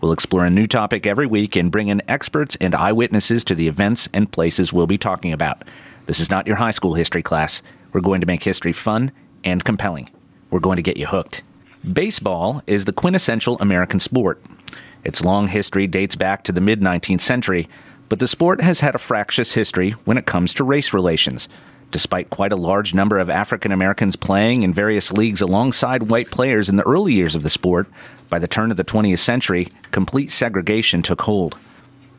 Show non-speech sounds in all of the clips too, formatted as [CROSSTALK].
We'll explore a new topic every week and bring in experts and eyewitnesses to the events and places we'll be talking about. This is not your high school history class. We're going to make history fun and compelling. We're going to get you hooked. Baseball is the quintessential American sport. Its long history dates back to the mid 19th century, but the sport has had a fractious history when it comes to race relations. Despite quite a large number of African Americans playing in various leagues alongside white players in the early years of the sport, by the turn of the 20th century, complete segregation took hold.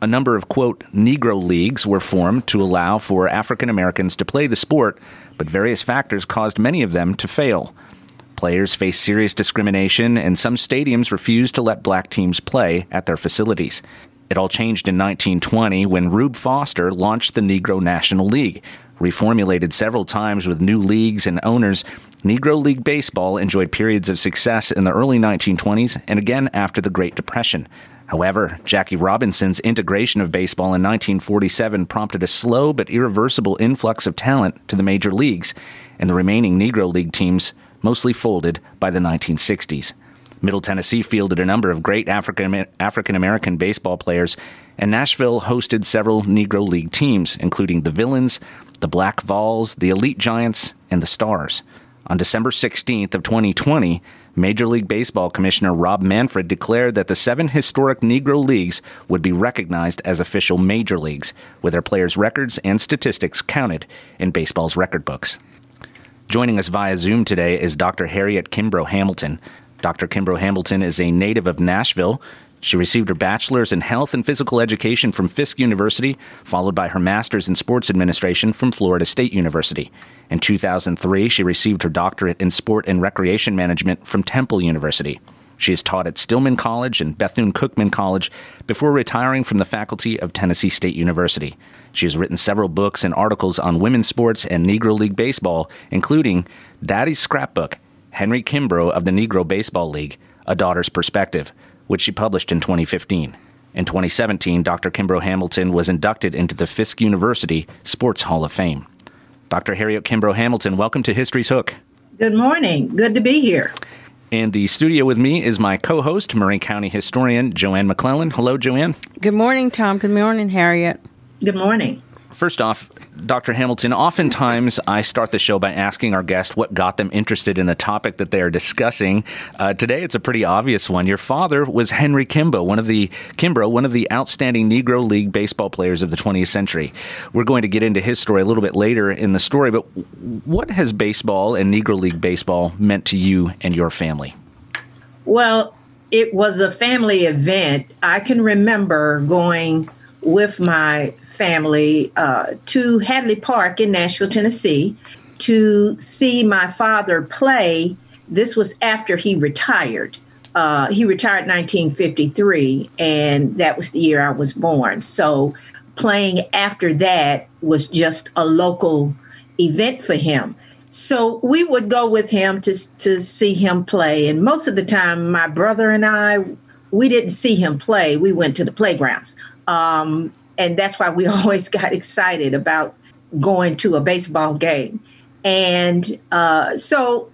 A number of, quote, Negro leagues were formed to allow for African Americans to play the sport, but various factors caused many of them to fail. Players faced serious discrimination, and some stadiums refused to let black teams play at their facilities. It all changed in 1920 when Rube Foster launched the Negro National League. Reformulated several times with new leagues and owners, Negro League Baseball enjoyed periods of success in the early 1920s and again after the Great Depression. However, Jackie Robinson's integration of baseball in 1947 prompted a slow but irreversible influx of talent to the major leagues, and the remaining Negro League teams mostly folded by the 1960s. Middle Tennessee fielded a number of great African American baseball players, and Nashville hosted several Negro League teams, including the Villains, the Black Vols, the Elite Giants, and the Stars. On December 16th of 2020, Major League Baseball Commissioner Rob Manfred declared that the seven historic Negro leagues would be recognized as official major leagues, with their players' records and statistics counted in baseball's record books. Joining us via Zoom today is Dr. Harriet Kimbrough Hamilton, Dr. Kimbrough Hamilton is a native of Nashville. She received her bachelor's in health and physical education from Fisk University, followed by her master's in sports administration from Florida State University. In 2003, she received her doctorate in sport and recreation management from Temple University. She has taught at Stillman College and Bethune Cookman College before retiring from the faculty of Tennessee State University. She has written several books and articles on women's sports and Negro League baseball, including Daddy's Scrapbook Henry Kimbrough of the Negro Baseball League, A Daughter's Perspective, which she published in 2015. In 2017, Dr. Kimbrough Hamilton was inducted into the Fisk University Sports Hall of Fame. Dr. Harriet Kimbrough Hamilton, welcome to History's Hook. Good morning. Good to be here. In the studio with me is my co host, Maury County historian Joanne McClellan. Hello, Joanne. Good morning, Tom. Good morning, Harriet. Good morning. First off, Dr. Hamilton, oftentimes I start the show by asking our guest what got them interested in the topic that they are discussing. Uh, today, it's a pretty obvious one. Your father was Henry Kimbrough, one of the Kimbrough, one of the outstanding Negro League baseball players of the 20th century. We're going to get into his story a little bit later in the story, but what has baseball and Negro League baseball meant to you and your family? Well, it was a family event. I can remember going with my family uh, to Hadley Park in Nashville, Tennessee, to see my father play. This was after he retired. Uh, he retired in 1953, and that was the year I was born. So, playing after that was just a local event for him. So we would go with him to to see him play, and most of the time, my brother and I, we didn't see him play. We went to the playgrounds. Um, and that's why we [LAUGHS] always got excited about going to a baseball game. And uh, so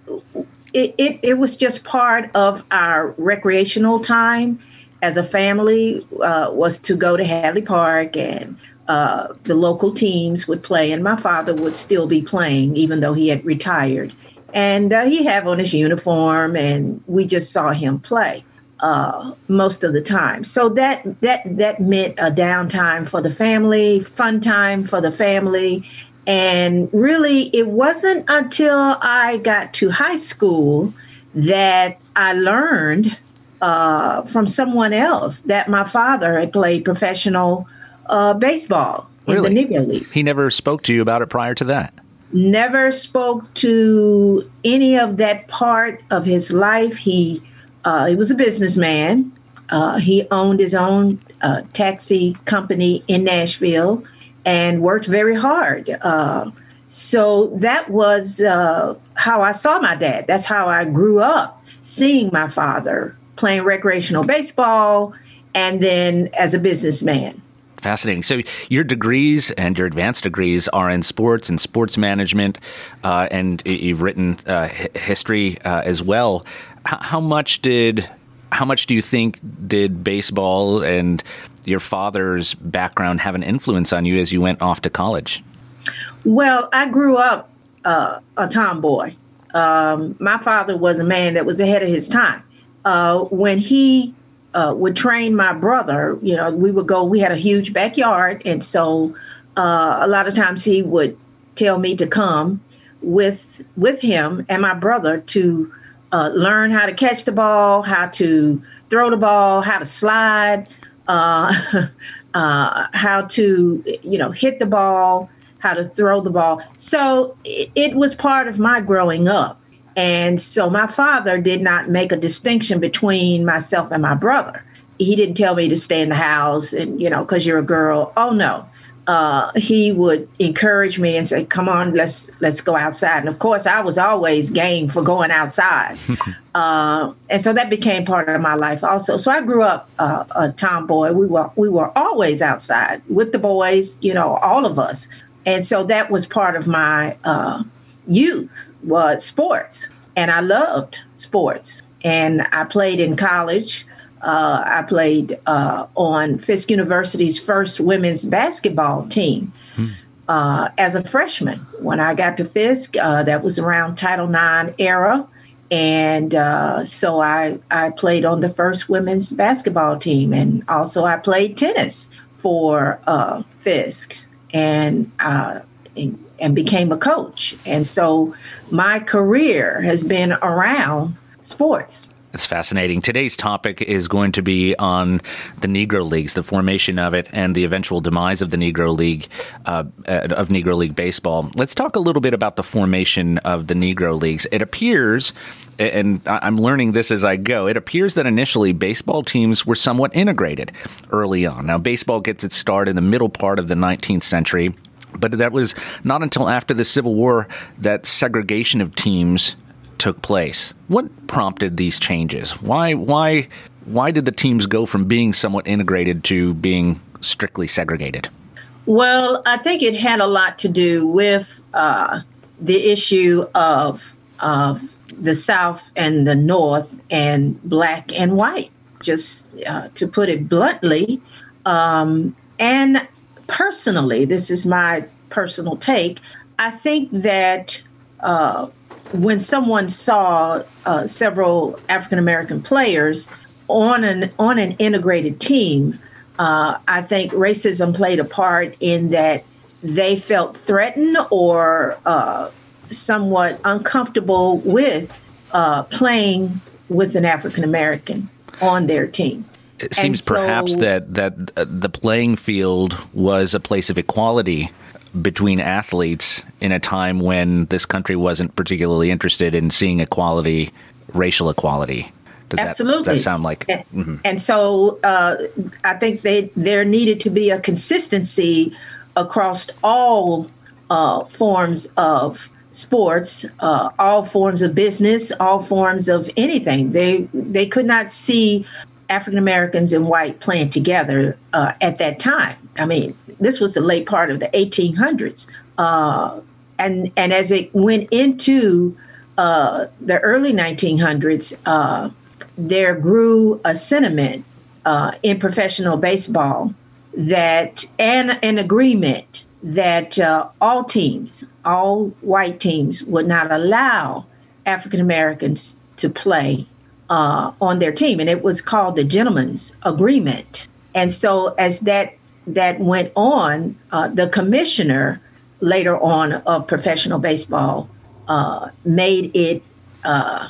it, it, it, was just part of our recreational time as a family uh, was to go to Hadley Park and uh, the local teams would play and my father would still be playing even though he had retired. And uh, he had on his uniform and we just saw him play uh, most of the time. So that that that meant a downtime for the family, fun time for the family, and really it wasn't until I got to high school that I learned uh, from someone else that my father had played professional uh, baseball really? in the Negro League. He never spoke to you about it prior to that. Never spoke to any of that part of his life. He uh, he was a businessman. Uh, he owned his own uh, taxi company in Nashville, and worked very hard. Uh, so that was uh, how I saw my dad. That's how I grew up seeing my father playing recreational baseball and then as a businessman. Fascinating. So, your degrees and your advanced degrees are in sports and sports management, uh, and you've written uh, history uh, as well. How much did, how much do you think did baseball and your father's background have an influence on you as you went off to college? Well, I grew up uh, a tomboy. Um, my father was a man that was ahead of his time. Uh, when he uh, would train my brother, you know, we would go, we had a huge backyard. And so uh, a lot of times he would tell me to come with with him and my brother to uh, learn how to catch the ball, how to throw the ball, how to slide, uh, [LAUGHS] uh, how to, you know, hit the ball, how to throw the ball. So it, it was part of my growing up. And so my father did not make a distinction between myself and my brother. He didn't tell me to stay in the house and, you know, because you're a girl. Oh, no. Uh, he would encourage me and say, "Come on, let's let's go outside." And of course, I was always game for going outside, [LAUGHS] uh, and so that became part of my life also. So I grew up uh, a tomboy. We were we were always outside with the boys, you know, all of us, and so that was part of my uh, youth was sports, and I loved sports. And I played in college. Uh, I played uh, on Fisk University's first women's basketball team hmm. uh, as a freshman. When I got to Fisk, uh, that was around Title IX era. And uh, so I, I played on the first women's basketball team. And also I played tennis for uh, Fisk. And, and and became a coach. And so my career has been around sports. It's fascinating. Today's topic is going to be on the Negro Leagues, the formation of it, and the eventual demise of the Negro League, uh, of Negro League baseball. Let's talk a little bit about the formation of the Negro Leagues. It appears, and I'm learning this as I go, it appears that initially baseball teams were somewhat integrated early on. Now, baseball gets its start in the middle part of the 19th century but that was not until after the Civil War that segregation of teams took place. What prompted these changes? Why why why did the teams go from being somewhat integrated to being strictly segregated? Well, I think it had a lot to do with uh, the issue of of the South and the North and black and white, just uh, to put it bluntly. Um, and personally, this is my personal take, I think that uh, when someone saw uh, several African American players on an on an integrated team, uh, I think racism played a part in that they felt threatened or uh, somewhat uncomfortable with uh, playing with an African American on their team. It seems so, perhaps that that uh, the playing field was a place of equality between athletes in a time when this country wasn't particularly interested in seeing equality, racial equality. Does Absolutely. That, does that sound like? And, mm-hmm. and so uh, I think they, there needed to be a consistency across all uh, forms of sports, uh, all forms of business, all forms of anything. They they could not see African Americans and white playing together uh, at that time. I mean, this was the late part of the 1800s, uh, and and as it went into uh, the early 1900s, uh, there grew a sentiment uh, in professional baseball that and an agreement that uh, all teams, all white teams, would not allow African Americans to play uh, on their team, and it was called the Gentleman's Agreement. And so, as that that went on, uh, the commissioner later on of professional baseball uh, made it uh,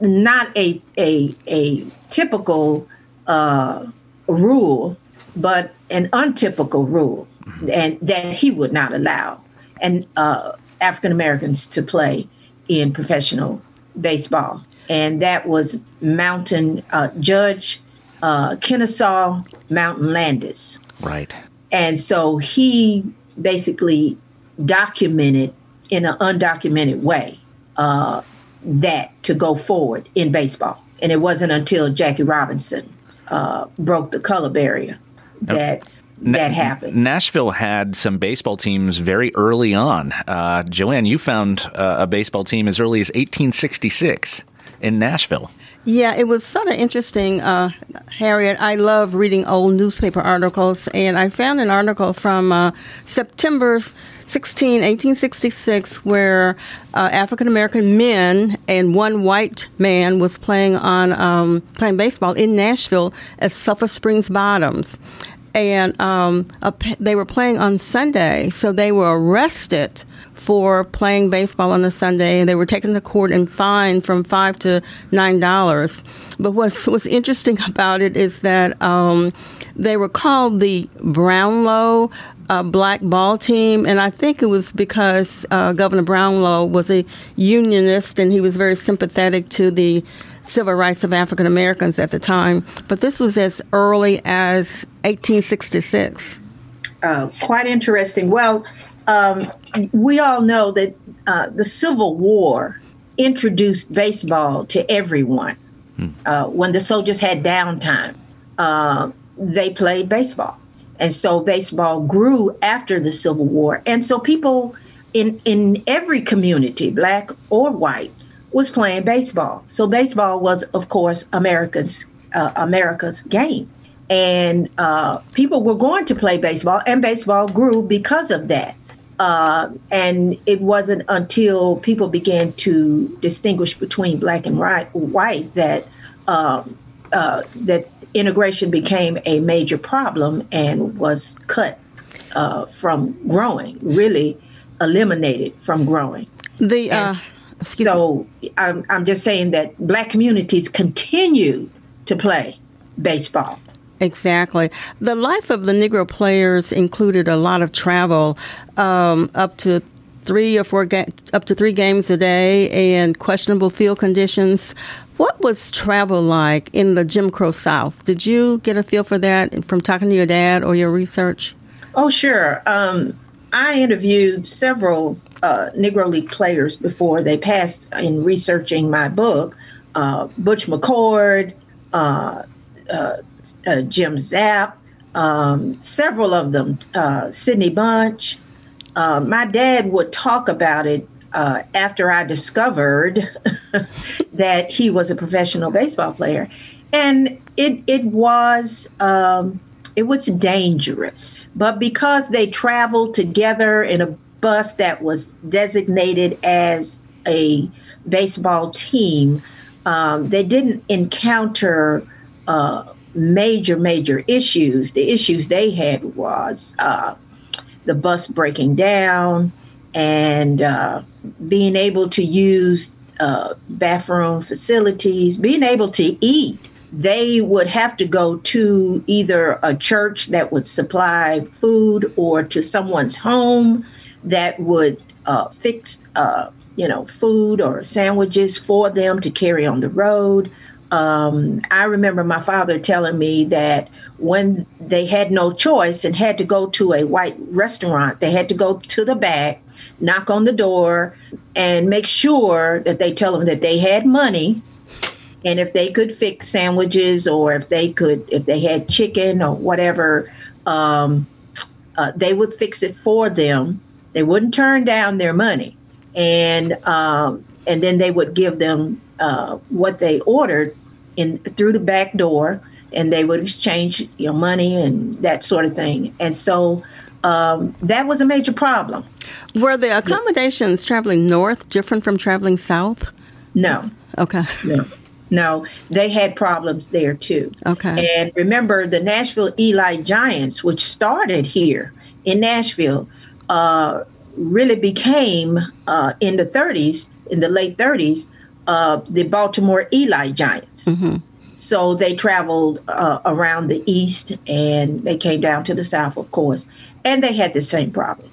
not a a, a typical uh, rule, but an untypical rule, mm-hmm. and that he would not allow and uh, African Americans to play in professional baseball and that was Mountain uh, Judge uh, Kennesaw Mountain Landis. Right. And so he basically documented in an undocumented way uh, that to go forward in baseball. And it wasn't until Jackie Robinson uh, broke the color barrier that that happened. Nashville had some baseball teams very early on. Uh, Joanne, you found uh, a baseball team as early as 1866 in Nashville. Yeah, it was sort of interesting, uh, Harriet. I love reading old newspaper articles, and I found an article from uh, September 16, 1866, where uh, African American men and one white man was playing on um, playing baseball in Nashville at Sulphur Springs Bottoms, and um, they were playing on Sunday, so they were arrested for playing baseball on a Sunday, and they were taken to court and fined from five to nine dollars. But what's what's interesting [LAUGHS] about it is that um, they were called the Brownlow uh, Black Ball Team, and I think it was because uh, Governor Brownlow was a unionist and he was very sympathetic to the civil rights of African Americans at the time. But this was as early as 1866. Uh, quite interesting. Well, um, we all know that uh, the Civil War introduced baseball to everyone. Hmm. Uh, when the soldiers had downtime, uh, they played baseball. And so baseball grew after the Civil War. And so people in, in every community, black or white, was playing baseball. So baseball was, of course, Americans uh, America's game and uh, people were going to play baseball, and baseball grew because of that. Uh, and it wasn't until people began to distinguish between black and white that um, uh, that integration became a major problem and was cut uh, from growing, really eliminated from growing. The uh, so I'm, I'm just saying that black communities continue to play baseball. Exactly. The life of the Negro players included a lot of travel, um, up to three or four ga- up to three games a day, and questionable field conditions. What was travel like in the Jim Crow South? Did you get a feel for that from talking to your dad or your research? Oh, sure. Um, I interviewed several uh, Negro League players before they passed in researching my book. Uh, Butch McCord, uh, uh uh, Jim Zapp, um, several of them, uh, Sidney Bunch. Uh, my dad would talk about it uh, after I discovered [LAUGHS] that he was a professional baseball player, and it it was um, it was dangerous. But because they traveled together in a bus that was designated as a baseball team, um, they didn't encounter uh, major, major issues. The issues they had was uh, the bus breaking down and uh, being able to use uh, bathroom facilities, being able to eat. They would have to go to either a church that would supply food or to someone's home that would uh, fix, uh, you know, food or sandwiches for them to carry on the road. Um, I remember my father telling me that when they had no choice and had to go to a white restaurant, they had to go to the back, knock on the door, and make sure that they tell them that they had money. And if they could fix sandwiches or if they could if they had chicken or whatever um, uh, they would fix it for them. They wouldn't turn down their money. And um, and then they would give them uh, what they ordered in through the back door, and they would exchange you know money and that sort of thing. And so um, that was a major problem. Were the accommodations yeah. traveling north different from traveling south? No. Okay. No. No, they had problems there too. Okay. And remember the Nashville Elite Giants, which started here in Nashville, uh, really became uh, in the 30s, in the late 30s, uh, the Baltimore Elite Giants. Mm-hmm. So they traveled uh, around the east and they came down to the south, of course, and they had the same problem.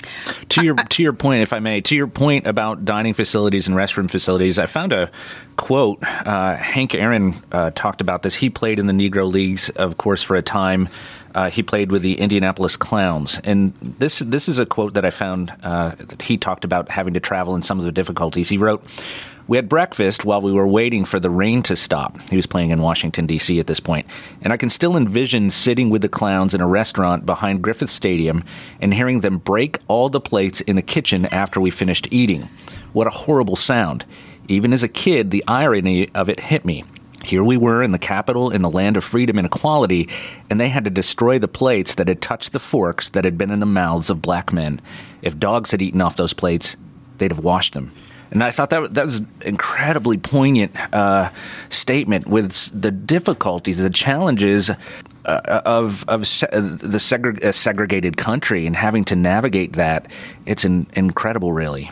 To your to your point, if I may, to your point about dining facilities and restroom facilities, I found a quote. Uh, Hank Aaron uh, talked about this. He played in the Negro Leagues, of course, for a time. uh, he played with the Indianapolis Clowns. And this this is a quote that I found uh, that he talked about having to travel and some of the difficulties. He wrote, we had breakfast while we were waiting for the rain to stop. He was playing in Washington, D.C. at this point, and I can still envision sitting with the clowns in a restaurant behind Griffith Stadium and hearing them break all the plates in the kitchen after we finished eating. What a horrible sound. Even as a kid, the irony of it hit me. Here we were in the capital, in the land of freedom and equality, and they had to destroy the plates that had touched the forks that had been in the mouths of black men. If dogs had eaten off those plates, they'd have washed them. And I thought that that was an incredibly poignant uh, statement with the difficulties, the challenges uh, of of se- the segre- uh, segregated country and having to navigate that. It's an, incredible, really.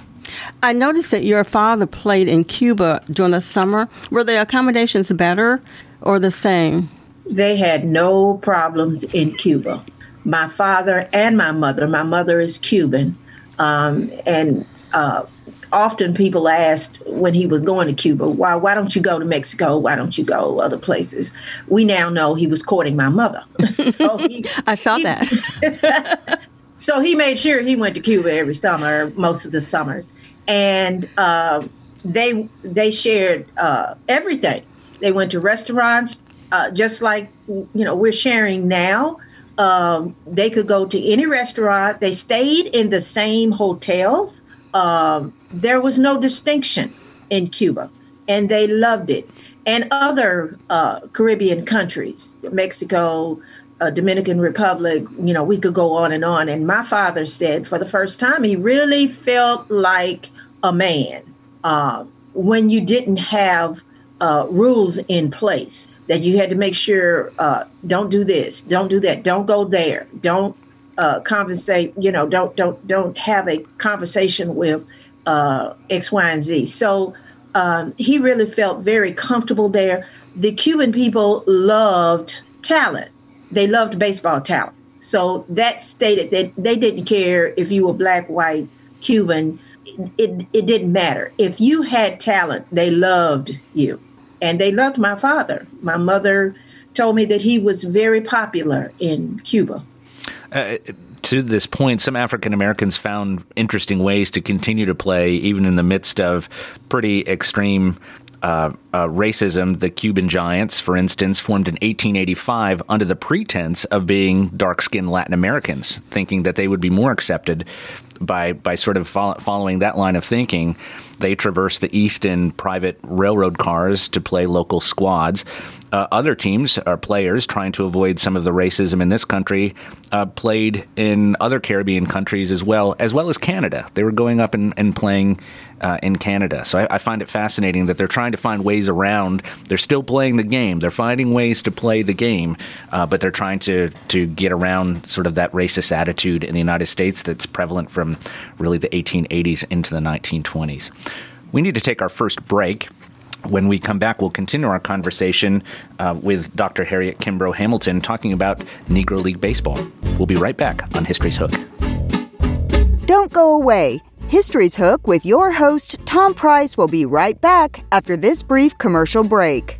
I noticed that your father played in Cuba during the summer. Were the accommodations better or the same? They had no problems in Cuba. My father and my mother. My mother is Cuban, um, and uh, often people asked when he was going to Cuba, why why don't you go to Mexico? Why don't you go other places? We now know he was courting my mother. [LAUGHS] so he, [LAUGHS] I saw he, that. [LAUGHS] so he made sure he went to Cuba every summer, most of the summers, and uh, they they shared uh, everything. They went to restaurants, uh, just like you know we're sharing now. Um, they could go to any restaurant. They stayed in the same hotels um, there was no distinction in Cuba, and they loved it. And other uh, Caribbean countries, Mexico, uh, Dominican Republic, you know, we could go on and on. And my father said for the first time, he really felt like a man uh, when you didn't have uh, rules in place that you had to make sure uh, don't do this, don't do that, don't go there, don't uh, conversate, you know, don't don't don't have a conversation with uh, X, Y, and Z. So um, he really felt very comfortable there. The Cuban people loved talent. They loved baseball talent. So that stated that they didn't care if you were black, white, Cuban. It, it didn't matter. If you had talent, they loved you. And they loved my father. My mother told me that he was very popular in Cuba. Uh, to this point, some African Americans found interesting ways to continue to play, even in the midst of pretty extreme uh, uh, racism. The Cuban Giants, for instance, formed in 1885 under the pretense of being dark skinned Latin Americans, thinking that they would be more accepted by, by sort of following that line of thinking. They traversed the East in private railroad cars to play local squads uh, other teams or players trying to avoid some of the racism in this country uh, played in other Caribbean countries as well, as well as Canada. They were going up and, and playing uh, in Canada. So I, I, find it fascinating that they're trying to find ways around. They're still playing the game. They're finding ways to play the game, uh, but they're trying to to get around sort of that racist attitude in the United States that's prevalent from really the 1880s into the 1920s. We need to take our first break. When we come back, we'll continue our conversation uh, with Dr. Harriet Kimbrough Hamilton talking about Negro League Baseball. We'll be right back on History's Hook. Don't go away. History's Hook with your host, Tom Price, will be right back after this brief commercial break.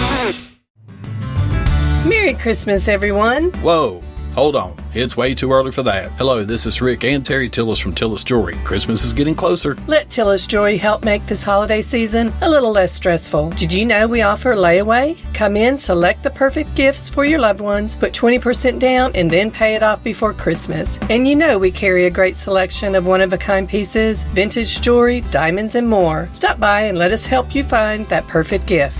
Merry Christmas, everyone. Whoa. Hold on. It's way too early for that. Hello, this is Rick and Terry Tillis from Tillis Jewelry. Christmas is getting closer. Let Tillis Jewelry help make this holiday season a little less stressful. Did you know we offer layaway? Come in, select the perfect gifts for your loved ones, put 20% down, and then pay it off before Christmas. And you know we carry a great selection of one of a kind pieces, vintage jewelry, diamonds, and more. Stop by and let us help you find that perfect gift.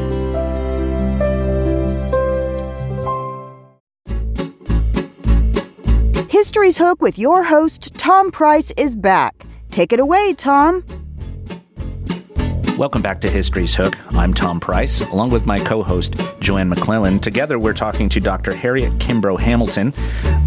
History's Hook with your host, Tom Price, is back. Take it away, Tom. Welcome back to History's Hook. I'm Tom Price, along with my co host, Joanne McClellan. Together, we're talking to Dr. Harriet Kimbrough Hamilton,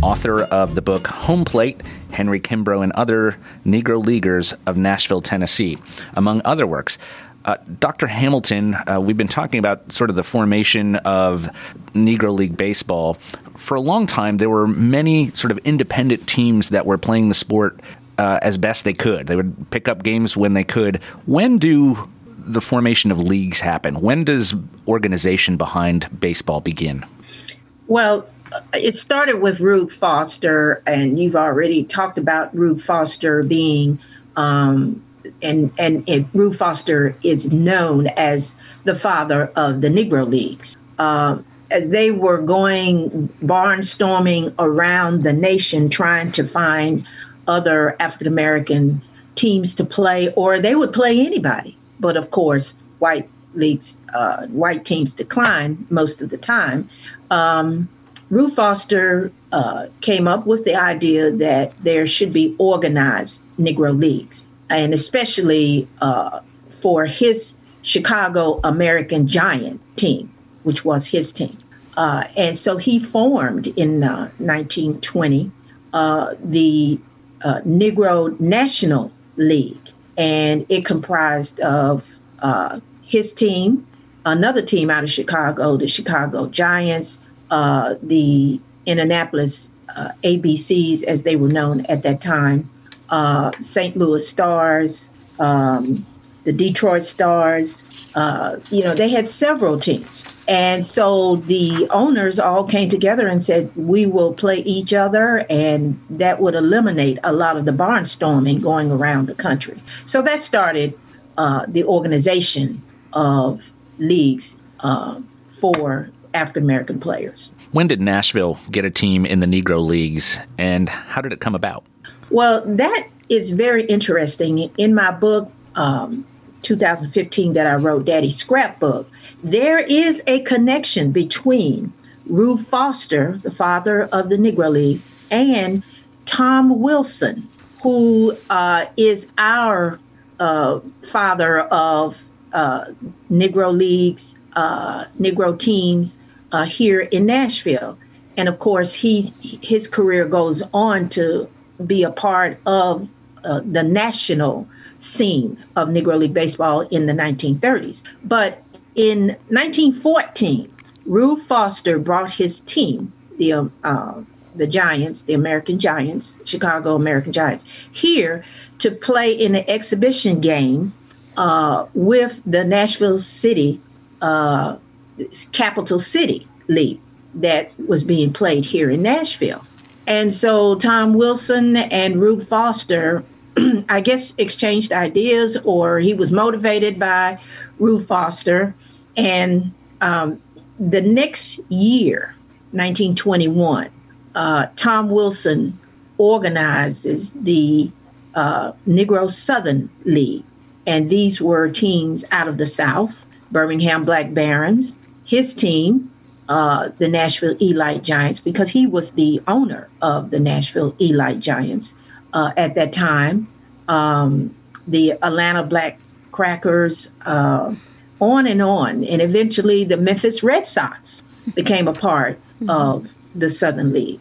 author of the book Home Plate Henry Kimbrough and Other Negro Leaguers of Nashville, Tennessee, among other works. Uh, Dr. Hamilton, uh, we've been talking about sort of the formation of Negro League Baseball. For a long time, there were many sort of independent teams that were playing the sport uh, as best they could. They would pick up games when they could. When do the formation of leagues happen? When does organization behind baseball begin? Well, it started with Rube Foster, and you've already talked about Rube Foster being um, and and it, Rube Foster is known as the father of the Negro Leagues. Uh, as they were going barnstorming around the nation, trying to find other African American teams to play, or they would play anybody. But of course, white leagues, uh, white teams declined most of the time. Um, Rube Foster uh, came up with the idea that there should be organized Negro leagues and especially uh, for his Chicago American Giant team, which was his team. Uh, and so he formed in uh, 1920 uh, the uh, Negro National League, and it comprised of uh, his team, another team out of Chicago, the Chicago Giants, the Indianapolis ABCs, as they were known at that time, uh, St. Louis Stars, um, the Detroit Stars. Uh, you know, they had several teams. And so the owners all came together and said, we will play each other, and that would eliminate a lot of the barnstorming going around the country. So that started uh, the organization of leagues uh, for African American players. When did Nashville get a team in the Negro Leagues, and how did it come about? Well, that is very interesting. In my book, um, 2015, that I wrote, Daddy Scrapbook, there is a connection between Rube Foster, the father of the Negro League, and Tom Wilson, who uh, is our uh, father of uh, Negro leagues, uh, Negro teams uh, here in Nashville. And of course, he's, his career goes on to be a part of uh, the national scene of Negro League Baseball in the 1930s. But in 1914, Rube Foster brought his team, the um, uh, the Giants, the American Giants, Chicago American Giants, here to play in an exhibition game uh, with the Nashville City uh, Capital City League that was being played here in Nashville. And so Tom Wilson and Rube Foster, I guess, exchanged ideas, or he was motivated by Rube Foster. And um, the next year, 1921, uh, Tom Wilson organizes the uh, Negro Southern League. And these were teams out of the South Birmingham Black Barons, his team, uh, the Nashville Elite Giants because he was the owner of the Nashville Elite Giants uh, at that time. Um, the Atlanta Black Crackers, uh, on and on. And eventually the Memphis Red Sox became a part mm-hmm. of the Southern League.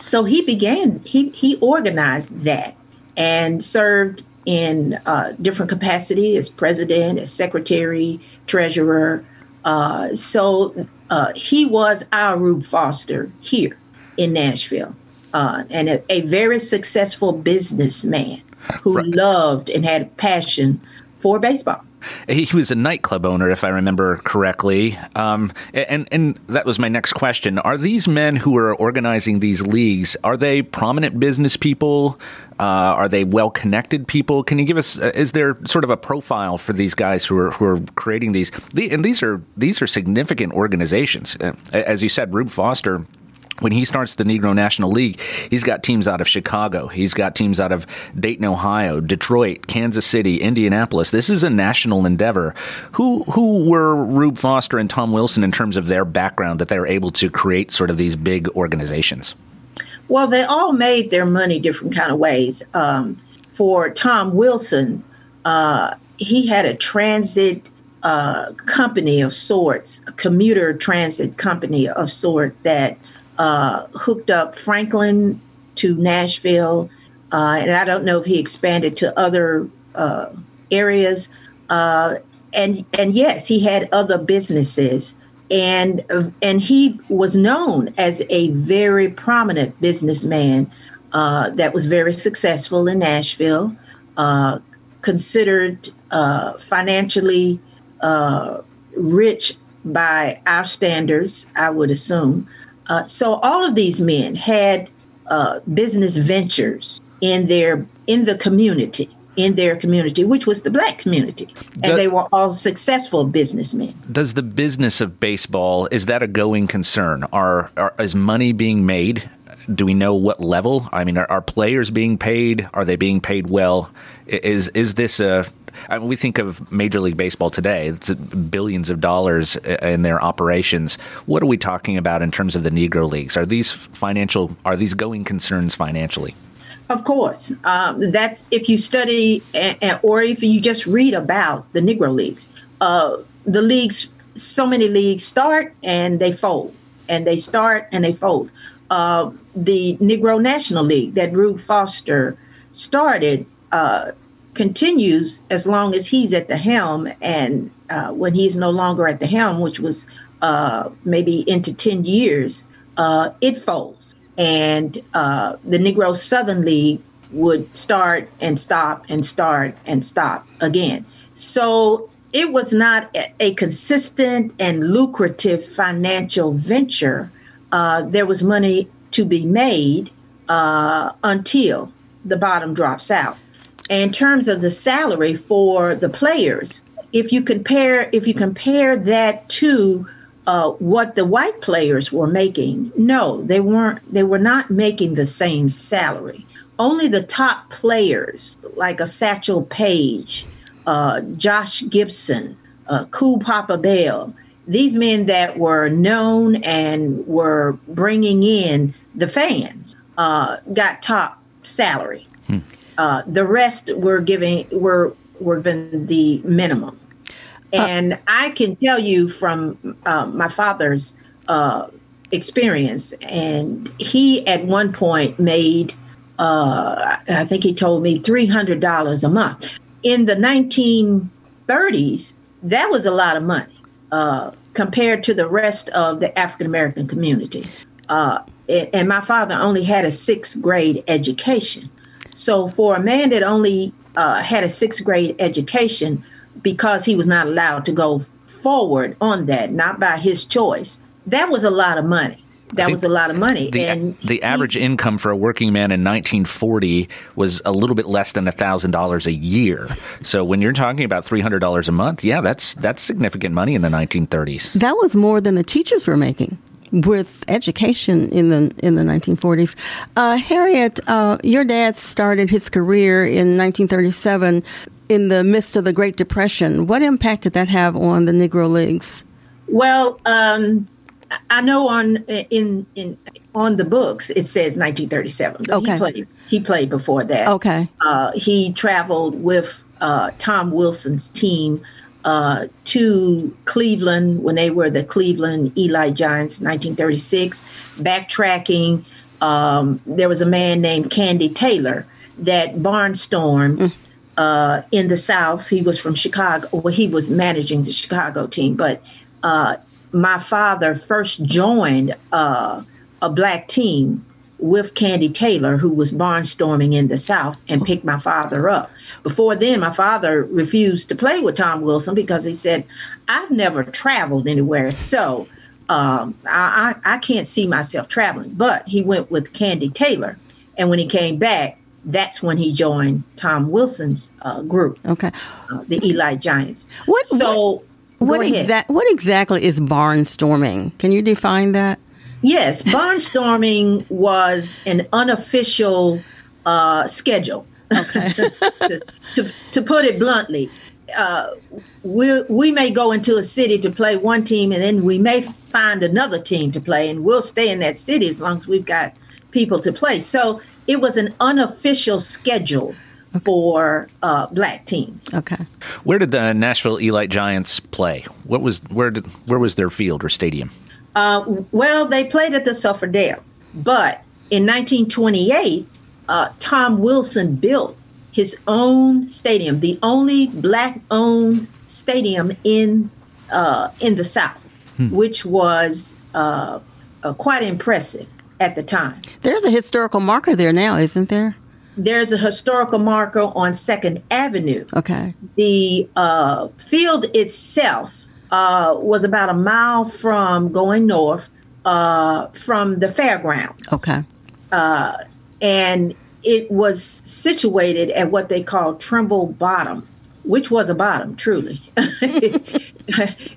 So he began, he, he organized that and served in uh, different capacity as president, as secretary, treasurer. Uh, so uh, he was our Rube Foster here in Nashville, uh, and a, a, very successful businessman who right. loved and had a passion for baseball. He was a nightclub owner, if I remember correctly. Um, and and that was my next question: Are these men who are organizing these leagues are they prominent business people? Uh, are they well-connected people? Can you give us? Uh, is there sort of a profile for these guys who are who are creating these? And these are these are significant organizations. Uh, as you said, Rube Foster when he starts the Negro National League, he's got teams out of Chicago, he's got teams out of Dayton, Ohio, Detroit, Kansas City, Indianapolis. This is a national endeavor. Who who were Rube Foster and Tom Wilson in terms of their background that they were able to create sort of these big organizations? Well, they all made their money different kind of ways. Um, for Tom Wilson, uh, he had a transit uh, company of sorts, a commuter transit company of sort that uh, hooked up Franklin to Nashville, uh, and I don't know if he expanded to other uh, areas. Uh, and and yes, he had other businesses, and and he was known as a very prominent businessman uh, that was very successful in Nashville, uh, considered financially rich by our standards, I would assume. Uh, so all of these men had uh, business ventures in their in the community in their community, which was the black community, and they were all successful businessmen. Does the business of baseball is that a going concern? Are, are is money being made? Do we know what level? I mean, are, are players being paid? Are they being paid well? Is is this a I mean, we think of Major League Baseball today; it's billions of dollars in their operations. What are we talking about in terms of the Negro leagues? Are these financial? Are these going concerns financially? Of course, um, that's if you study or if you just read about the Negro leagues. Uh, the leagues, so many leagues start and they fold, and they start and they fold. Uh, the Negro National League that Rube Foster started uh, continues as long as he's at the helm. And uh, when he's no longer at the helm, which was uh, maybe into 10 years, uh, it folds. And uh, the Negro Southern League would start and stop and start and stop again. So it was not a consistent and lucrative financial venture. Uh, there was money to be made uh, until the bottom drops out in terms of the salary for the players, if you compare if you compare that to uh, what the white players were making, no, they weren't. They were not making the same salary. Only the top players, like a Satchel Paige, uh, Josh Gibson, uh, Cool Papa Bell, these men that were known and were bringing in the fans, uh, got top salary. Hmm. Uh, the rest were giving were were given the minimum, uh, and uh, I can tell you from uh, my father's uh, experience, and he at one point made I think he told me three hundred dollars a month. In the nineteen thirties, that was a lot of money compared to the rest of the African American community. and my father only had a sixth grade education. So for a man that only uh, had a sixth grade education because he was not allowed to go forward on that, not by his choice, that was a lot of money. That was a lot of money. The, and the average he, income for a working man in 1940 was a little bit less than thousand dollars a year. So when you're talking about three hundred dollars a month, yeah, that's that's significant money in the 1930s. That was more than the teachers were making with education in the in the 1940s. Uh, Harriet, uh, your dad started his career in 1937 in the midst of the Great Depression. What impact did that have on the Negro Leagues? Well, um, I know on in in on the books it says 1937. But Okay. He played, he played before that. Okay. Uh, he traveled with uh, Tom Wilson's team uh, to Cleveland when they were the Cleveland Elite Giants, 1936. Backtracking, um, there was a man named Candy Taylor that barnstormed uh, in the South. He was from Chicago. Well, he was managing the Chicago team, but uh, my father first joined uh, a black team with Candy Taylor, who was barnstorming in the South, and picked my father up. Before then, my father refused to play with Tom Wilson because he said, I've never traveled anywhere, so um, I, I, I can't see myself traveling. But he went with Candy Taylor, and when he came back, that's when he joined Tom Wilson's uh, group, Okay. uh, the Elite Giants. What- So, What exact what exactly is barnstorming? Can you define that? Yes, barnstorming was an unofficial uh, schedule. Okay. [LAUGHS] to, to, to put it bluntly, uh, we, we may go into a city to play one team and then we may find another team to play, and we'll stay in that city as long as we've got people to play. So it was an unofficial schedule for uh, black teams. Okay. Where did the Nashville Elite Giants play? What was where did where was their field or stadium? Uh, well, they played at the Sulphur Dell, but in 1928, uh, Tom Wilson built his own stadium, the only black-owned stadium in uh, in the South, which was uh, uh, quite impressive at the time. There's a historical marker there now, isn't there? There's a historical marker on Second Avenue. Okay. The uh, field itself uh, was about a mile from going north uh, from the fairgrounds. Okay. Uh, and it was situated at what they call Trimble Bottom, which was a bottom, truly. [LAUGHS] it,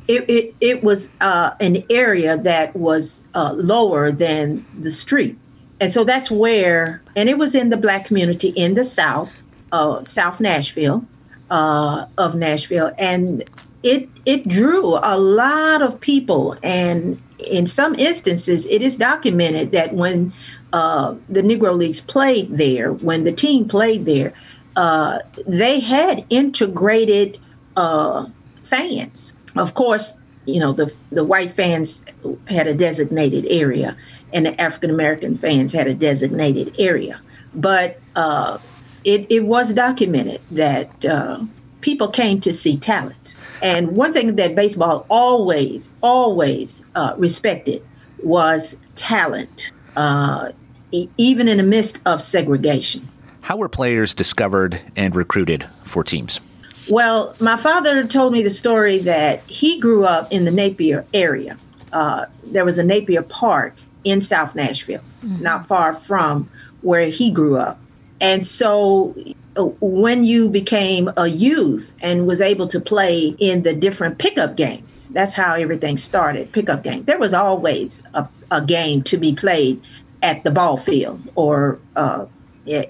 it, it was uh, an area that was uh, lower than the street. And so that's where, and it was in the black community in the South, uh, South Nashville, uh, of Nashville. And it, it drew a lot of people. And in some instances, it is documented that when uh, the Negro Leagues played there, when the team played there, uh, they had integrated uh, fans. Of course, you know the the white fans had a designated area, and the African American fans had a designated area. But uh, it it was documented that uh, people came to see talent. And one thing that baseball always always uh, respected was talent, uh, e- even in the midst of segregation. How were players discovered and recruited for teams? Well, my father told me the story that he grew up in the Napier area. Uh, there was a Napier Park in South Nashville, not far from where he grew up. And so when you became a youth and was able to play in the different pickup games, that's how everything started pickup game. There was always a, a game to be played at the ball field or uh,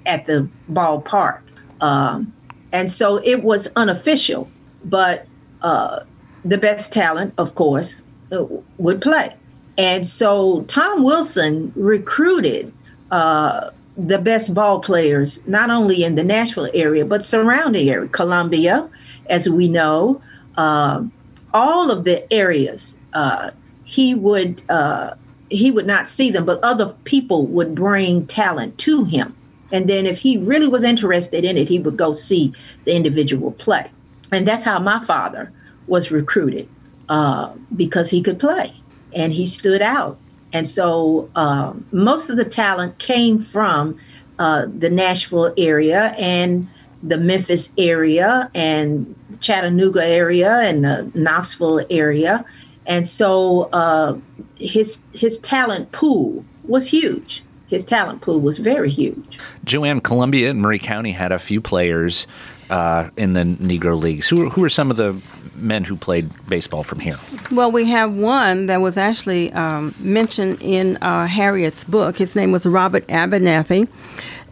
at the ballpark. Um, and so it was unofficial, but uh, the best talent, of course, uh, would play. And so Tom Wilson recruited uh, the best ball players, not only in the Nashville area, but surrounding area, Columbia, as we know, um, all of the areas. Uh, he would uh, he would not see them, but other people would bring talent to him. And then if he really was interested in it, he would go see the individual play. And that's how my father was recruited uh, because he could play and he stood out. And so um, most of the talent came from uh, the Nashville area and the Memphis area and Chattanooga area and the Knoxville area. And so uh, his his talent pool was huge. His talent pool was very huge. Joanne, Columbia and Maury County had a few players uh, in the Negro Leagues? Who, who some of the men who played baseball from here? Well, we have one that was actually um, mentioned in uh, Harriet's book. His name was Robert Abernathy.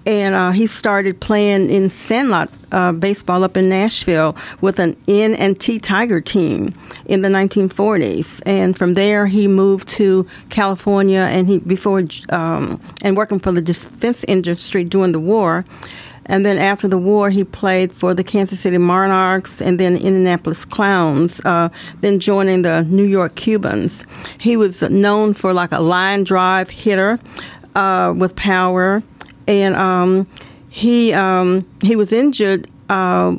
And uh, he started playing in Sandlot uh, baseball up in Nashville with an N and T Tiger team in the 1940s. And from there, he moved to California and he before um, and working for the defense industry during the war. And then after the war, he played for the Kansas City Monarchs and then Indianapolis Clowns, uh, then joining the New York Cubans. He was known for like a line drive hitter uh, with power, and um, he um, he was injured. Uh,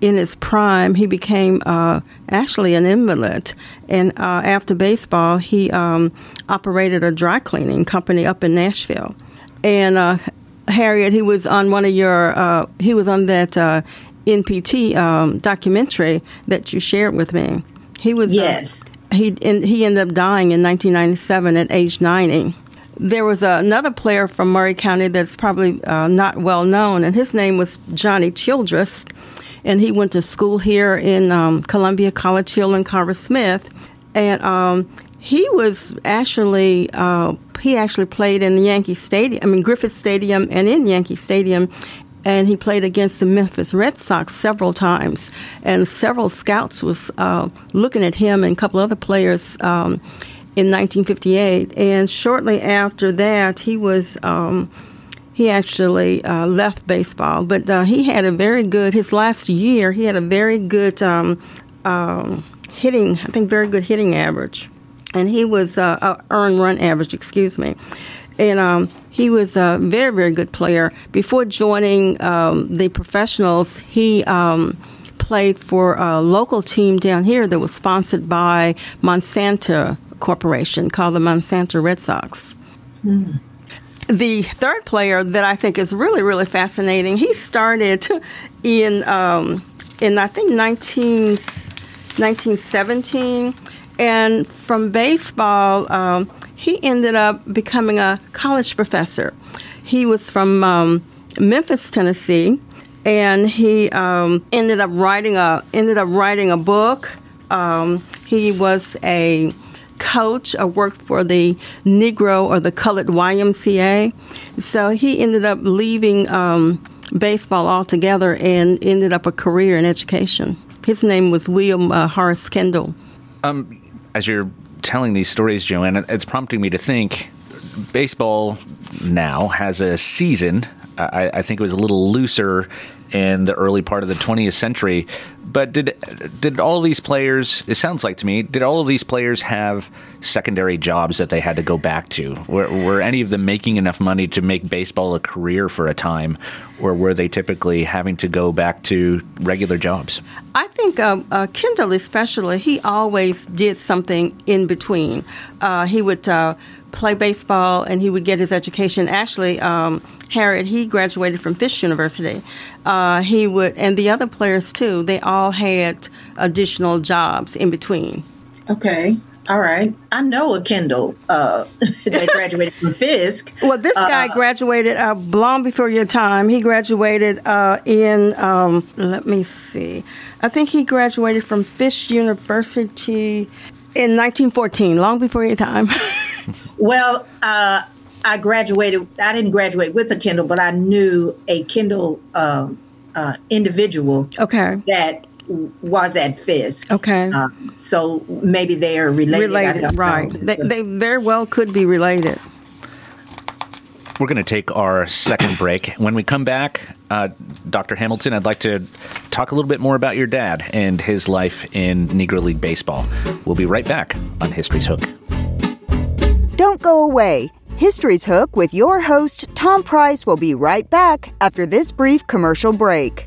in his prime, he became uh, actually an invalid. And uh, after baseball, he um, operated a dry cleaning company up in Nashville. And uh, Harriet, he was on one of your, uh, he was on that uh, NPT um, documentary that you shared with me. He was, uh, yes. Uh, he he ended up dying in 1997 at age 90. There was another player from Maury County that's probably uh, not well known, and his name was Johnny Childress, and he went to school here in um, Columbia College Hill and Carver Smith, and um, he was actually uh, he actually played in the Yankee Stadium, I mean Griffith Stadium, and in Yankee Stadium, and he played against the Memphis Red Sox several times. And several scouts was uh, looking at him and a couple other players um, in 1958. And shortly after that, he was. Um, he actually uh, left baseball, but uh, he had a very good. His last year, he had a very good um, um hitting. I think very good hitting average and he was uh, uh, earned run average, excuse me, and um, he was a very very good player. Before joining um, the professionals, he um, played for a local team down here that was sponsored by Monsanto Corporation, called the Monsanto Red Sox. Mm. The third player that I think is really really fascinating, he started in um, in I think 19, 1917 and from baseball, um, he ended up becoming a college professor. He was from um, Memphis, Tennessee, and he um, ended up writing a ended up writing a book. Um, he was a coach or worked for the Negro or the colored YMCA. So he ended up leaving um, baseball altogether and ended up a career in education. His name was William uh, Horace Kendall. Um, as you're telling these stories, Joanne, it's prompting me to think baseball now has a season. I, I, think it was a little looser in the early part of the 20th century. But did did all these players? It sounds like to me, did all of these players have secondary jobs that they had to go back to? Were, were any of them making enough money to make baseball a career for a time, or were they typically having to go back to regular jobs? I think um, uh, Kendall, especially, he always did something in between. Uh, he would. Uh, play baseball and he would get his education. Actually, um, Harriet, he graduated from Fisk University. Uh, he would, and the other players too. They all had additional jobs in between. Okay. All right. I know a Kendall uh, [LAUGHS] that graduated from Fisk. Well, this guy uh, graduated uh, long before your time. He graduated uh, in, um, let me see, I think he graduated from Fisk University in 1914, long before your time. [LAUGHS] well, uh, I graduated. I didn't graduate with a Kendall, but I knew a Kendall uh, uh, individual. Okay. That was at Fisk. Okay. Uh, so maybe they are related. Related, right? They, they very well could be related. We're going to take our second break. When we come back, uh, Dr. Hamilton, I'd like to talk a little bit more about your dad and his life in Negro League Baseball. We'll be right back on History's Hook. Don't go away. History's Hook with your host, Tom Price, will be right back after this brief commercial break.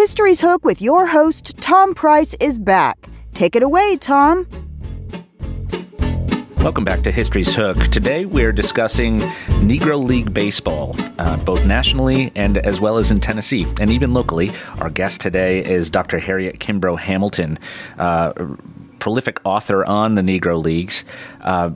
History's Hook with your host, Tom Price, is back. Take it away, Tom. Welcome back to History's Hook. Today we're discussing Negro League Baseball, uh, both nationally and as well as in Tennessee, and even locally. Our guest today is Dr. Harriet Kimbrough Hamilton, uh, prolific author on the Negro Leagues. Uh,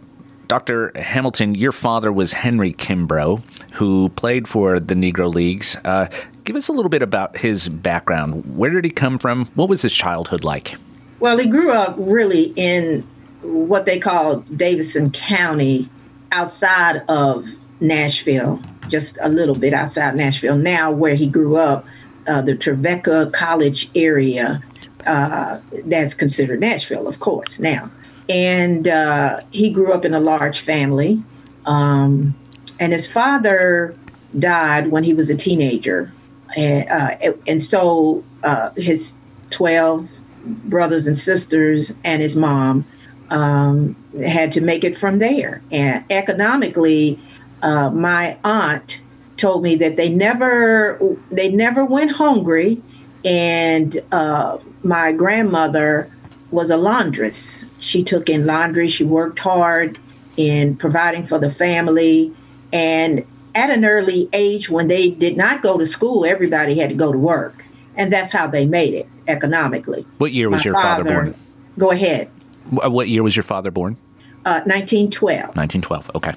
Dr. Hamilton, your father was Henry Kimbrough, who played for the Negro Leagues. Uh, give us a little bit about his background. Where did he come from? What was his childhood like? Well, he grew up really in what they call Davidson County, outside of Nashville, just a little bit outside Nashville. Now, where he grew up, uh, the Trevecca College area, uh, that's considered Nashville, of course, now. And uh, he grew up in a large family. Um, and his father died when he was a teenager. And, uh, and so uh, his 12 brothers and sisters and his mom um, had to make it from there. And economically, uh, my aunt told me that they never they never went hungry, and uh, my grandmother was a laundress. She took in laundry. She worked hard in providing for the family, and at an early age, when they did not go to school, everybody had to go to work, and that's how they made it economically. What year was My your father, born? Go ahead. What year was your father born? Uh, 1912. 1912. Okay.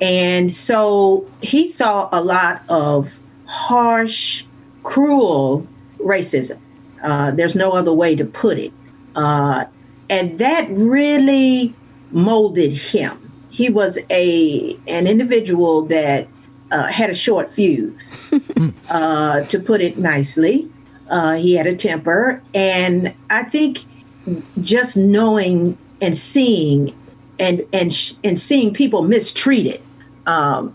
And so he saw a lot of harsh, cruel racism. Uh, there's no other way to put it. Uh, and that really molded him. He was a an individual that uh, had a short fuse, [LAUGHS] uh, to put it nicely. Uh, he had a temper, and I think just knowing and seeing and and sh- and seeing people mistreated um,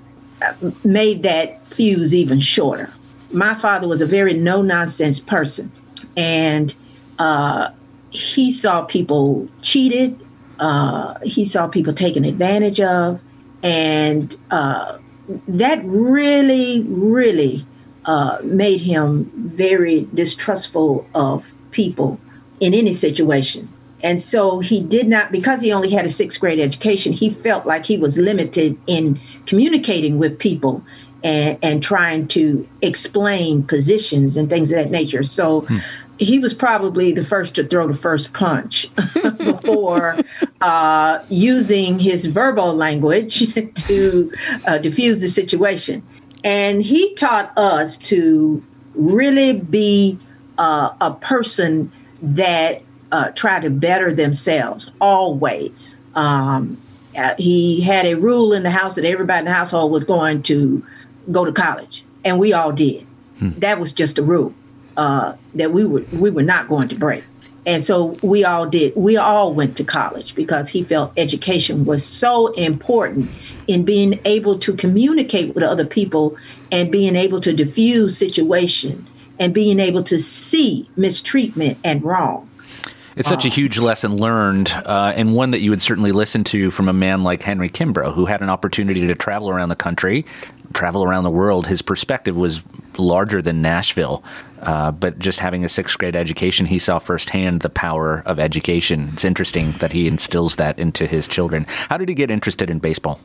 made that fuse even shorter. My father was a very no nonsense person, and uh, he saw people cheated. Uh, he saw people taken advantage of, and uh, that really, really uh, made him very distrustful of people in any situation. And so he did not, because he only had a sixth grade education, he felt like he was limited in communicating with people and, and trying to explain positions and things of that nature. So hmm. He was probably the first to throw the first punch [LAUGHS] before uh, using his verbal language [LAUGHS] to uh, diffuse the situation. And he taught us to really be uh, a person that uh, try to better themselves always. Um, uh, he had a rule in the house that everybody in the household was going to go to college, and we all did. Hmm. That was just a rule uh, that we were we were not going to break. And so we all did. We all went to college because he felt education was so important in being able to communicate with other people and being able to diffuse situation and being able to see mistreatment and wrong. It's such a huge lesson learned, uh, and one that you would certainly listen to from a man like Henry Kimbrough, who had an opportunity to travel around the country, travel around the world. His perspective was larger than Nashville, uh, but just having a sixth grade education, he saw firsthand the power of education. It's interesting that he instills that into his children. How did he get interested in baseball?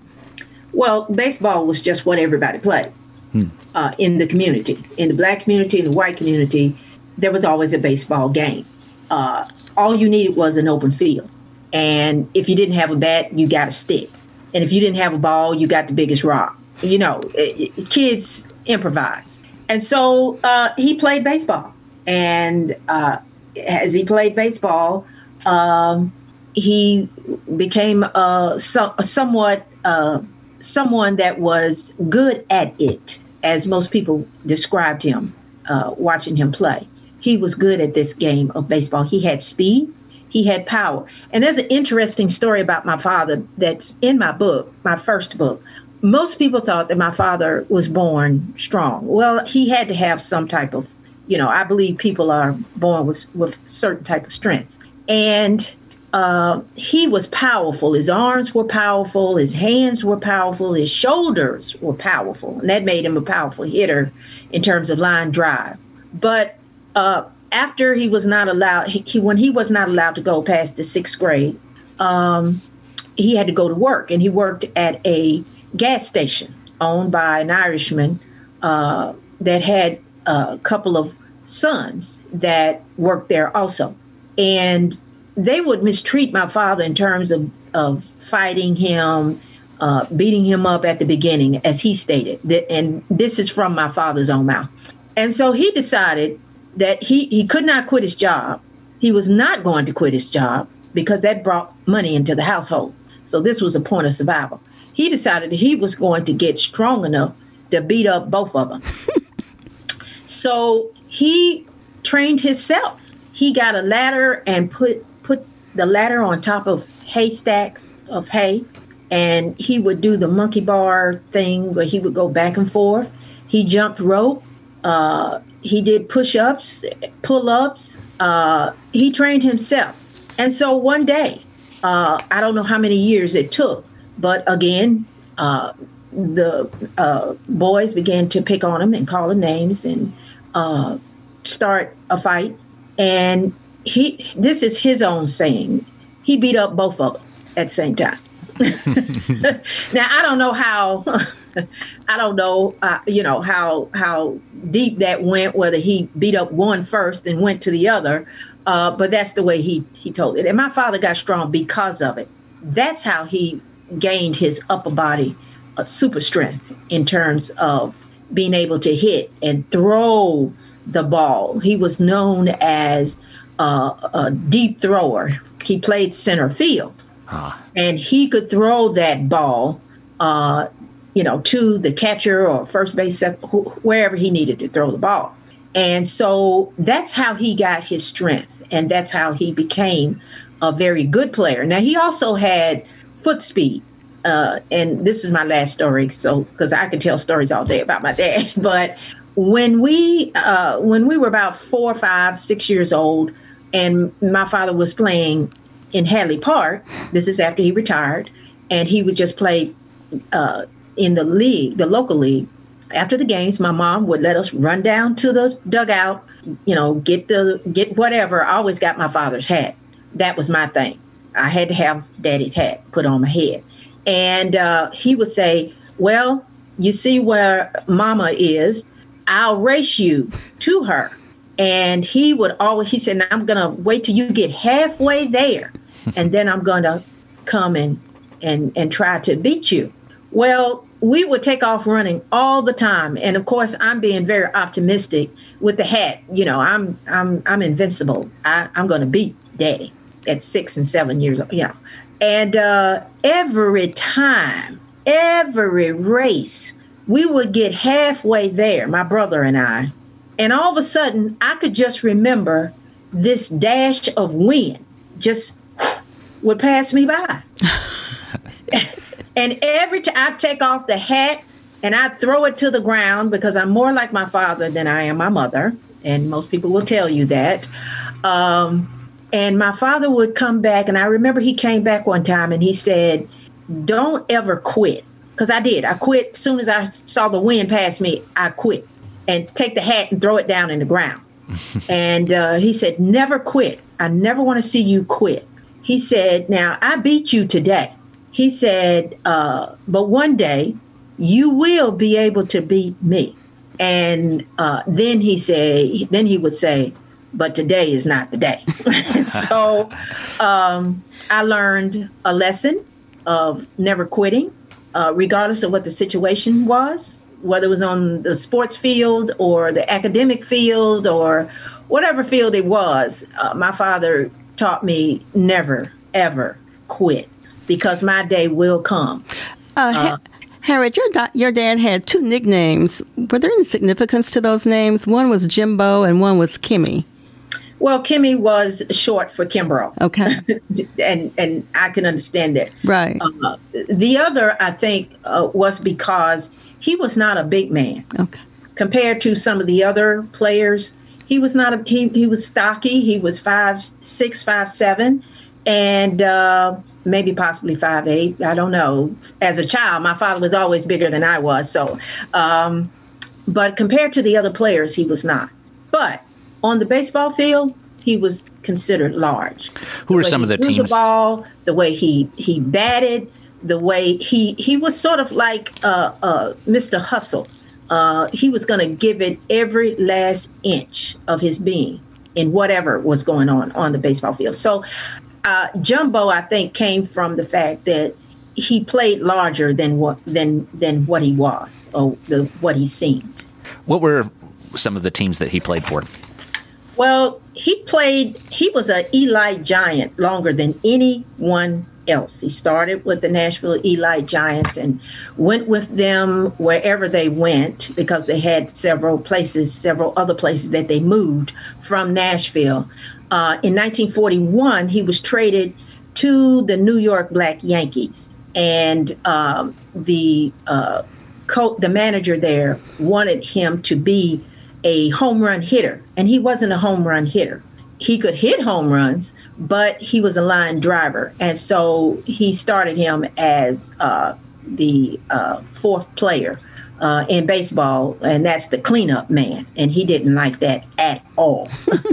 Well, baseball was just what everybody played hmm. uh, in the community, in the black community, in the white community. There was always a baseball game. Uh, all you needed was an open field. And if you didn't have a bat, you got a stick. And if you didn't have a ball, you got the biggest rock. You know, it, it, kids improvise. And so uh, he played baseball. And uh, as he played baseball, um, he became a, a somewhat uh, someone that was good at it, as most people described him uh, watching him play he was good at this game of baseball. He had speed, he had power. And there's an interesting story about my father that's in my book, my first book. Most people thought that my father was born strong. Well, he had to have some type of, you know, I believe people are born with with certain type of strengths. And uh, he was powerful. His arms were powerful. His hands were powerful. His shoulders were powerful, and that made him a powerful hitter in terms of line drive. But uh, after he was not allowed, he, he, when he was not allowed to go past the sixth grade, um, he had to go to work, and he worked at a gas station owned by an Irishman uh, that had a couple of sons that worked there also, and they would mistreat my father in terms of of fighting him. Uh, beating him up at the beginning, as he stated, and this is from my father's own mouth. And so he decided that he, he could not quit his job. He was not going to quit his job because that brought money into the household. So this was a point of survival. He decided he was going to get strong enough to beat up both of them. [LAUGHS] so he trained himself. He got a ladder and put put the ladder on top of haystacks of hay, and he would do the monkey bar thing where he would go back and forth. He jumped rope. Uh, he did push-ups, pull-ups. Uh, he trained himself, and so one day, uh, I don't know how many years it took, but again, uh, the uh, boys began to pick on him and call him names and uh, start a fight. And he, this is his own saying, he beat up both of them at the same time. [LAUGHS] now I don't know how [LAUGHS] I don't know, uh, you know how how deep that went. Whether he beat up one first and went to the other, uh, but that's the way he he told it. And my father got strong because of it. That's how he gained his upper body uh, super strength in terms of being able to hit and throw the ball. He was known as uh, a deep thrower. He played center field, huh. and he could throw that ball uh, you know, to the catcher or first base, wherever he needed to throw the ball. And so that's how he got his strength, and that's how he became a very good player. Now he also had foot speed. Uh, and this is my last story, so because I can tell stories all day about my dad. [LAUGHS] But when we uh, when we were about four, five, six years old, and my father was playing in Hadley Park. This is after he retired, and he would just play uh, in the league, the local league. After the games, my mom would let us run down to the dugout, you know, get the get whatever. I always got my father's hat. That was my thing. I had to have daddy's hat put on my head. And uh, he would say, Well, you see where mama is, I'll race you to her. And he would always, he said, I'm going to wait till you get halfway there. [LAUGHS] and then I'm going to come and, and, and try to beat you. Well, we would take off running all the time, and of course, I'm being very optimistic with the hat. You know, I'm I'm I'm invincible. I, I'm going to beat Daddy at six and seven years old. Yeah, and uh, every time, every race, we would get halfway there, my brother and I, and all of a sudden, I could just remember this dash of wind just would pass me by. [LAUGHS] And every time I take off the hat and I throw it to the ground because I'm more like my father than I am my mother. And most people will tell you that. Um, and my father would come back, and I remember he came back one time and he said, Don't ever quit. Because I did. I quit as soon as I saw the wind pass me, I quit and take the hat and throw it down in the ground. [LAUGHS] and uh, he said, Never quit. I never want to see you quit. He said, Now I beat you today he said, uh, but one day you will be able to beat me. And uh, then he said, then he would say, but today is not the day. [LAUGHS] so um, I learned a lesson of never quitting, uh, regardless of what the situation was, whether it was on the sports field or the academic field or whatever field it was. Uh, my father taught me never, ever quit because my day will come. Uh, uh, Harriet, your, da- your dad had two nicknames. Were there any significance to those names? One was Jumbo and one was Kimmy. Well, Kimmy was short for Kimbrough. Okay. [LAUGHS] and and I can understand that. Right. Uh, the other, I think, uh, was because he was not a big man. Okay. Compared to some of the other players, he was not a he. He was stocky. He was five six, five seven, and uh, maybe possibly five eight. I don't know. As a child, my father was always bigger than I was. So, um, but compared to the other players, he was not. But on the baseball field, he was considered large. Who are some of the teams? The ball, the way he he batted, the way he he was sort of like uh, uh, Mr. Hustle. Uh, he was going to give it every last inch of his being in whatever was going on on the baseball field. So uh, Jumbo, I think, came from the fact that he played larger than what than than what he was or the, what he seemed. What were some of the teams that he played for? Well, he played. He was an Elite Giant longer than anyone else. He started with the Nashville Elite Giants and went with them wherever they went because they had several places, several other places that they moved from Nashville. Uh, in 1941, he was traded to the New York Black Yankees, and um, the uh, co- the manager there wanted him to be a home run hitter, and he wasn't a home run hitter. He could hit home runs, but he was a line driver, and so he started him as uh, the uh, fourth player uh, in baseball, and that's the cleanup man. And he didn't like that at all.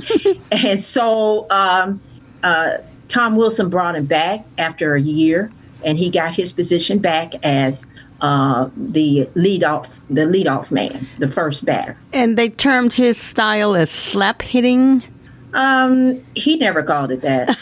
[LAUGHS] and so um, uh, Tom Wilson brought him back after a year, and he got his position back as uh, the leadoff, the leadoff man, the first batter. And they termed his style as slap hitting. Um, he never called it that.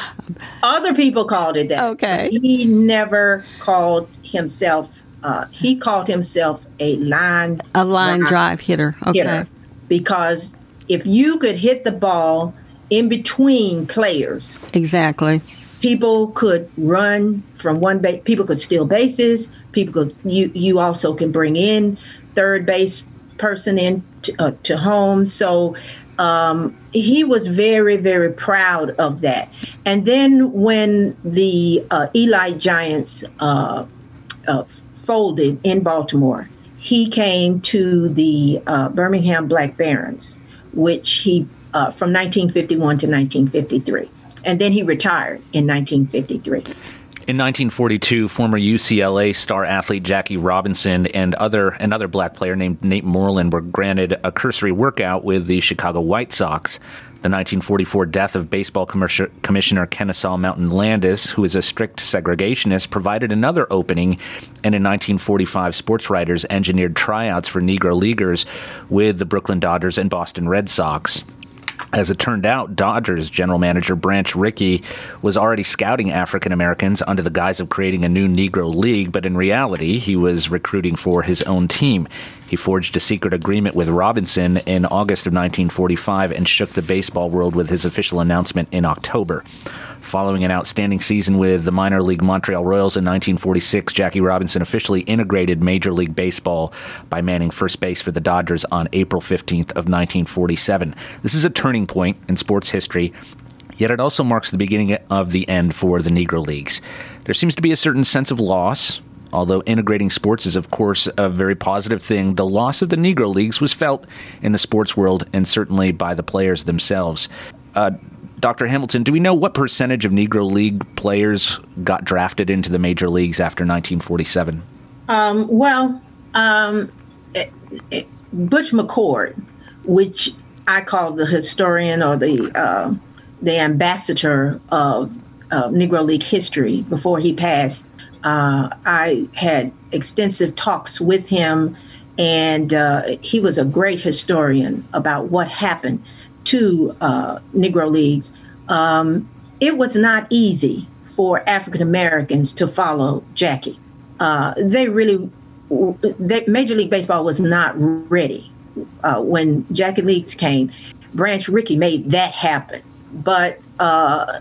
[LAUGHS] Other people called it that. Okay. He never called himself uh, he called himself a line a line drive, drive hitter. Okay. Hitter because if you could hit the ball in between players, exactly, people could run from one base. People could steal bases. People could, you you also can bring in third base person in to, uh, to home. So um, he was very very proud of that. And then when the uh, Elite Giants uh, uh folded in Baltimore, he came to the uh, Birmingham Black Barons, which he uh, from 1951 to 1953, and then he retired in 1953. In 1942, former UCLA star athlete Jackie Robinson and other another black player named Nate Moreland were granted a cursory workout with the Chicago White Sox. The 1944 death of baseball commissioner Kennesaw Mountain Landis, who is a strict segregationist, provided another opening. And in 1945, sports writers engineered tryouts for Negro Leaguers with the Brooklyn Dodgers and Boston Red Sox. As it turned out, Dodgers general manager Branch Rickey was already scouting African Americans under the guise of creating a new Negro League, but in reality, he was recruiting for his own team. He forged a secret agreement with Robinson in August of 1945 and shook the baseball world with his official announcement in October. Following an outstanding season with the minor league Montreal Royals in 1946, Jackie Robinson officially integrated Major League Baseball by manning first base for the Dodgers on April 15th of 1947. This is a turning point in sports history Yet it also marks the beginning of the end for the Negro Leagues. There seems to be a certain sense of loss. Although integrating sports is, of course, a very positive thing, the loss of the Negro Leagues was felt in the sports world and certainly by the players themselves. Uh, Dr. Hamilton, do we know what percentage of Negro League players got drafted into the major leagues after 1947? Um, well, um, it, it, Butch McCord, which I call the historian or the uh, the ambassador of Negro League history before he passed, uh, I had extensive talks with him, and uh, he was a great historian about what happened to uh, Negro Leagues, um, it was not easy for African Americans to follow Jackie. Uh, they really, they, Major League Baseball was not ready uh, when Jackie Leagues came. Branch Rickey made that happen, but uh,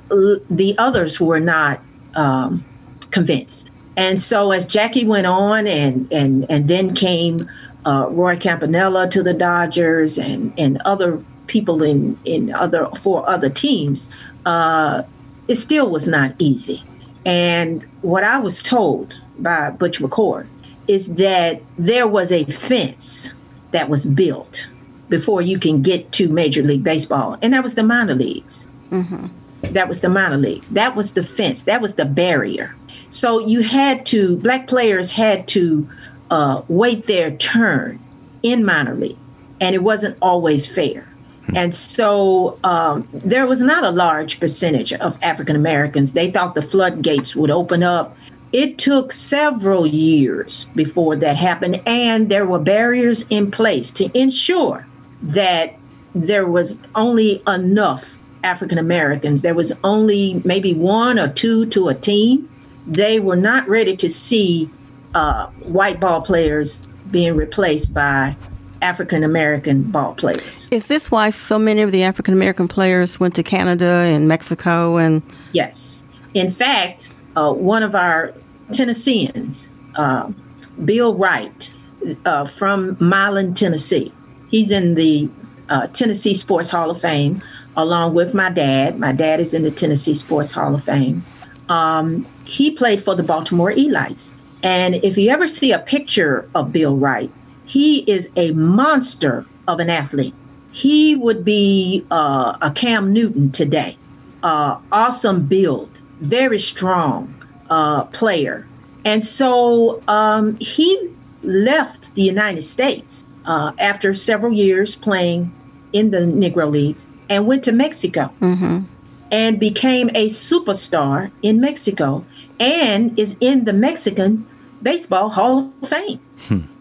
the others were not um, convinced. And so as Jackie went on, and and and then came uh, Roy Campanella to the Dodgers, and and other people in in other for other teams, uh, it still was not easy. And what I was told by Butch McCord is that there was a fence that was built before you can get to Major League Baseball, and that was the minor leagues. Mm-hmm. That was the minor leagues. That was the fence. That was the barrier. So you had to, black players had to uh, wait their turn in minor league, and it wasn't always fair. And so um, there was not a large percentage of African Americans. They thought the floodgates would open up. It took several years before that happened, and there were barriers in place to ensure that there was only enough African Americans. There was only maybe one or two to a team. They were not ready to see uh, white ball players being replaced by African American ball players. Is this why so many of the African American players went to Canada and Mexico and? Yes. In fact, uh, one of our Tennesseans, uh, Bill Wright, uh, from Milan, Tennessee, he's in the uh, Tennessee Sports Hall of Fame, along with my dad. My dad is in the Tennessee Sports Hall of Fame. Um, he played for the Baltimore Elites. And if you ever see a picture of Bill Wright, he is a monster of an athlete. He would be uh, a Cam Newton today. Uh, awesome build, very strong uh, player. And so um, he left the United States uh, after several years playing in the Negro Leagues and went to Mexico mm-hmm. and became a superstar in Mexico and is in the Mexican Baseball Hall of Fame. Hmm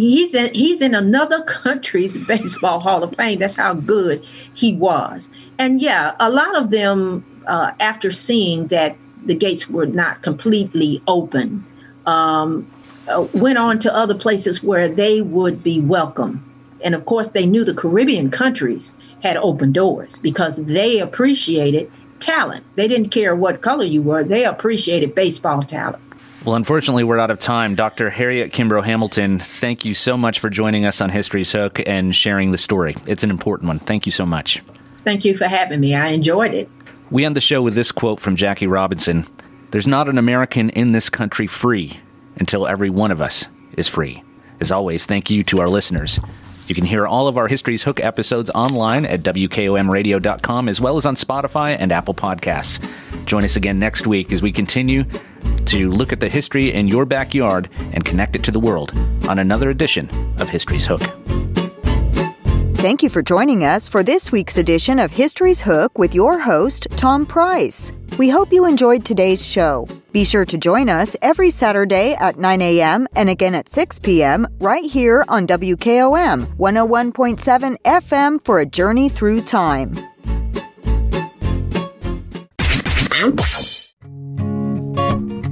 he's in he's in another [LAUGHS] country's baseball hall of fame. That's how good he was. And yeah a lot of them uh, after seeing that the gates were not completely open um, uh, went on to other places where they would be welcome. And of course they knew the caribbean countries had open doors because they appreciated talent. They didn't care what color you were. They appreciated baseball talent Well, unfortunately, we're out of time. Dr. Harriet Kimbrough Hamilton, thank you so much for joining us on History's Hook and sharing the story. It's an important one. Thank you so much. Thank you for having me. I enjoyed it. We end the show with this quote from Jackie Robinson There's not an American in this country free until every one of us is free. As always, thank you to our listeners. You can hear all of our History's Hook episodes online at WKOMradio.com as well as on Spotify and Apple Podcasts. Join us again next week as we continue to look at the history in your backyard and connect it to the world on another edition of History's Hook. Thank you for joining us for this week's edition of History's Hook with your host, Tom Price. We hope you enjoyed today's show. Be sure to join us every Saturday at 9 a.m. and again at 6 p.m. right here on WKOM 101.7 FM for a journey through time.